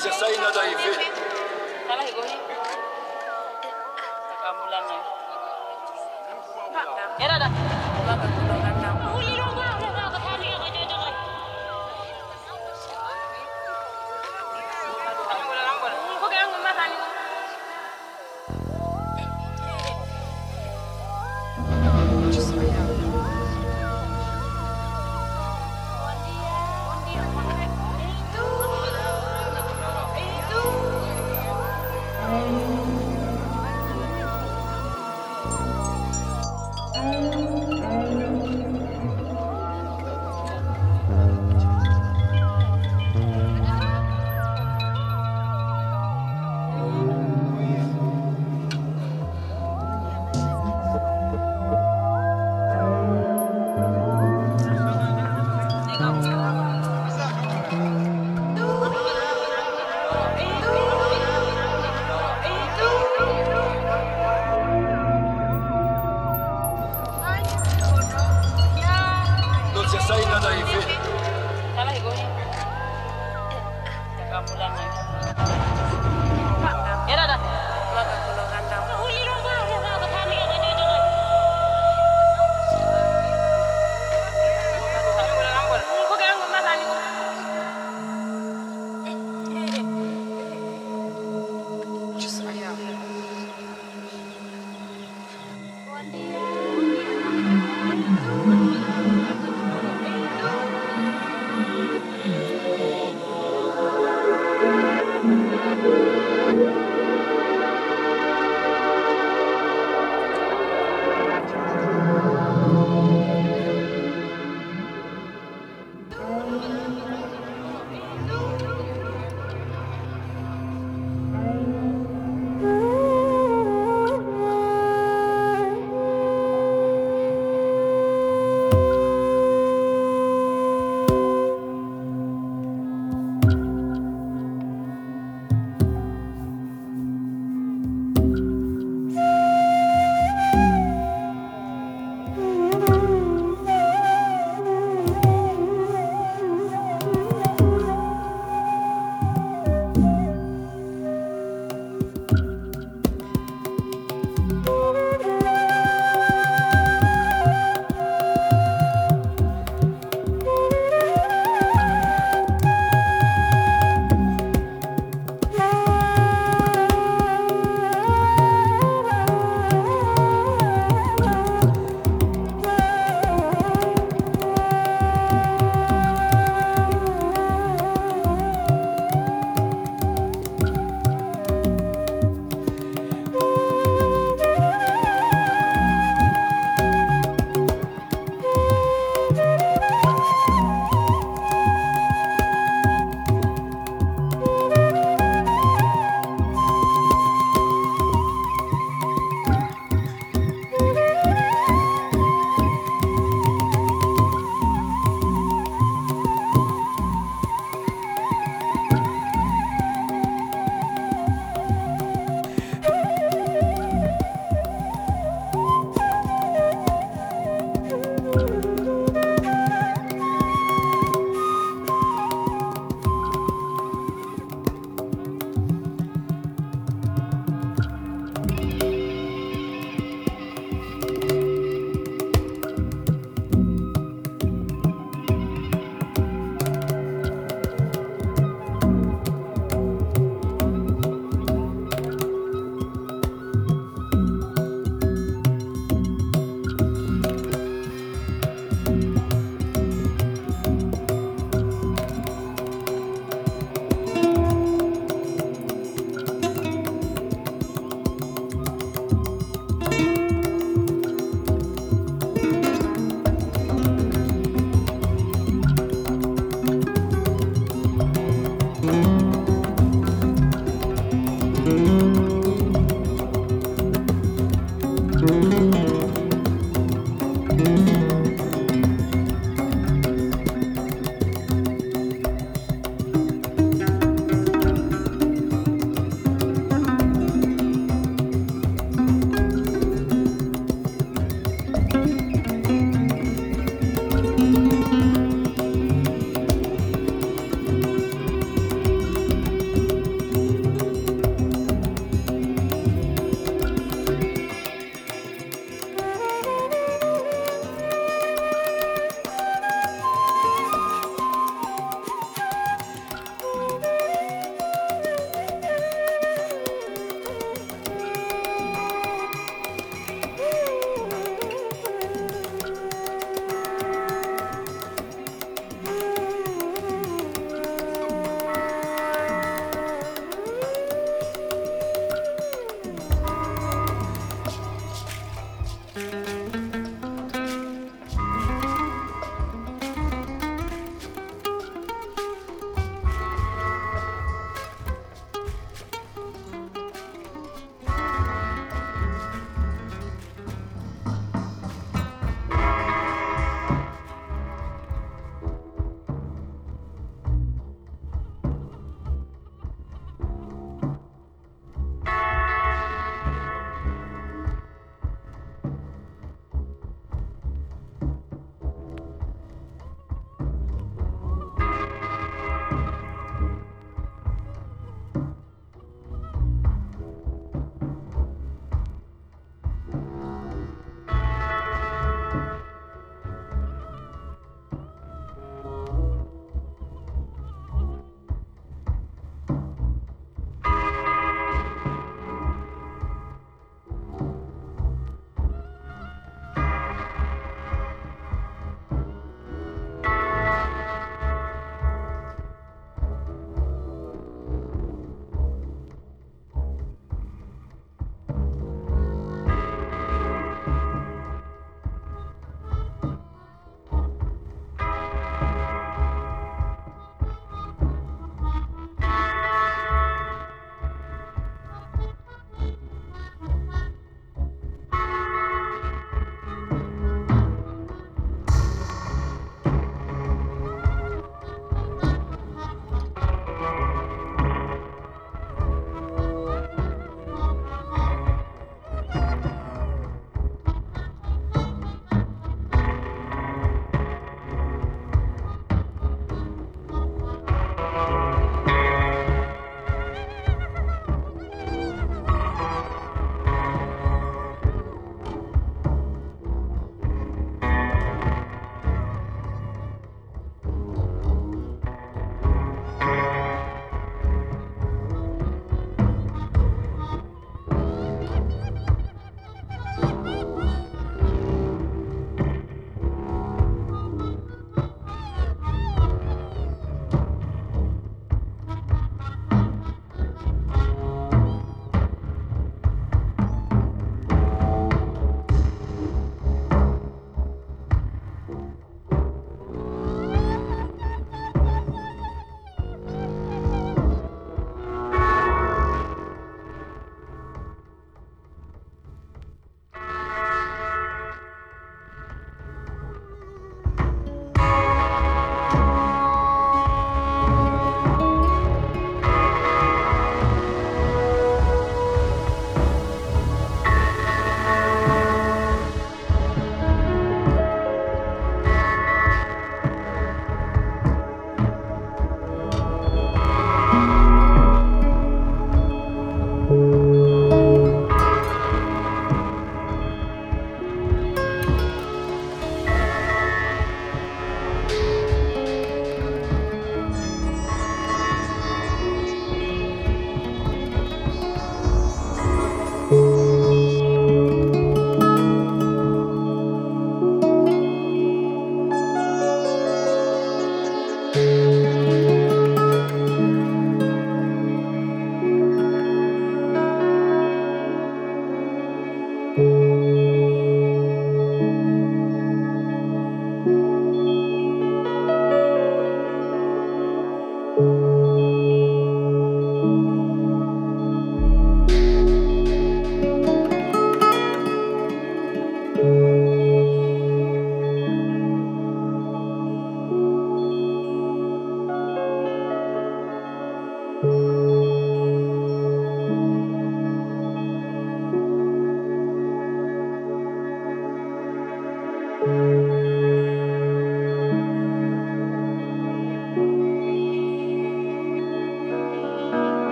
você sai nada aí, filho.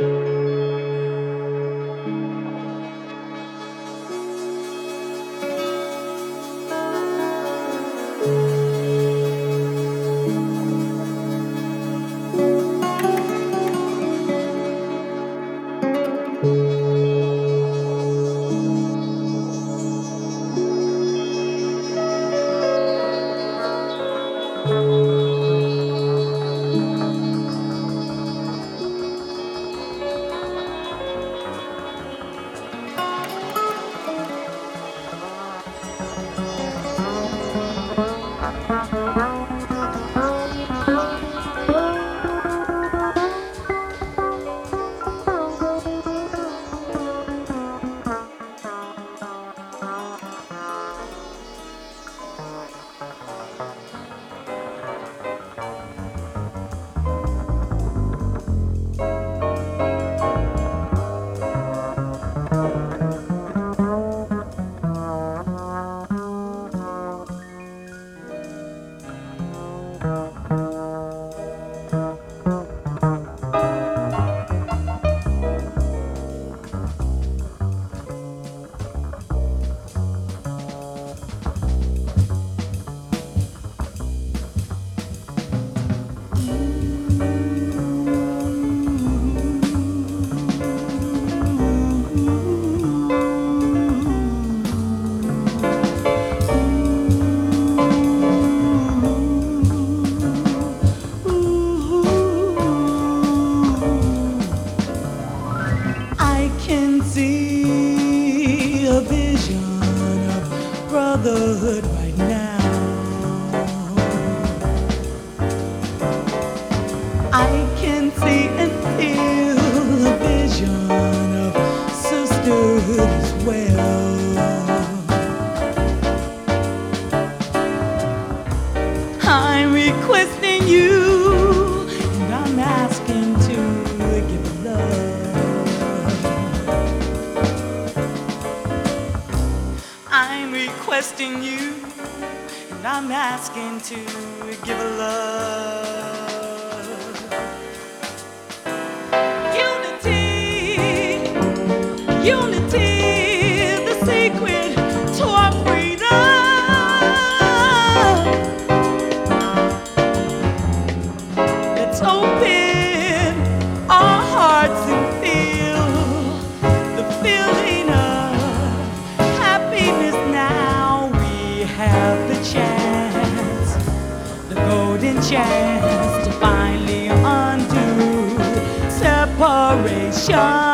Requesting you chance to finally undo separation.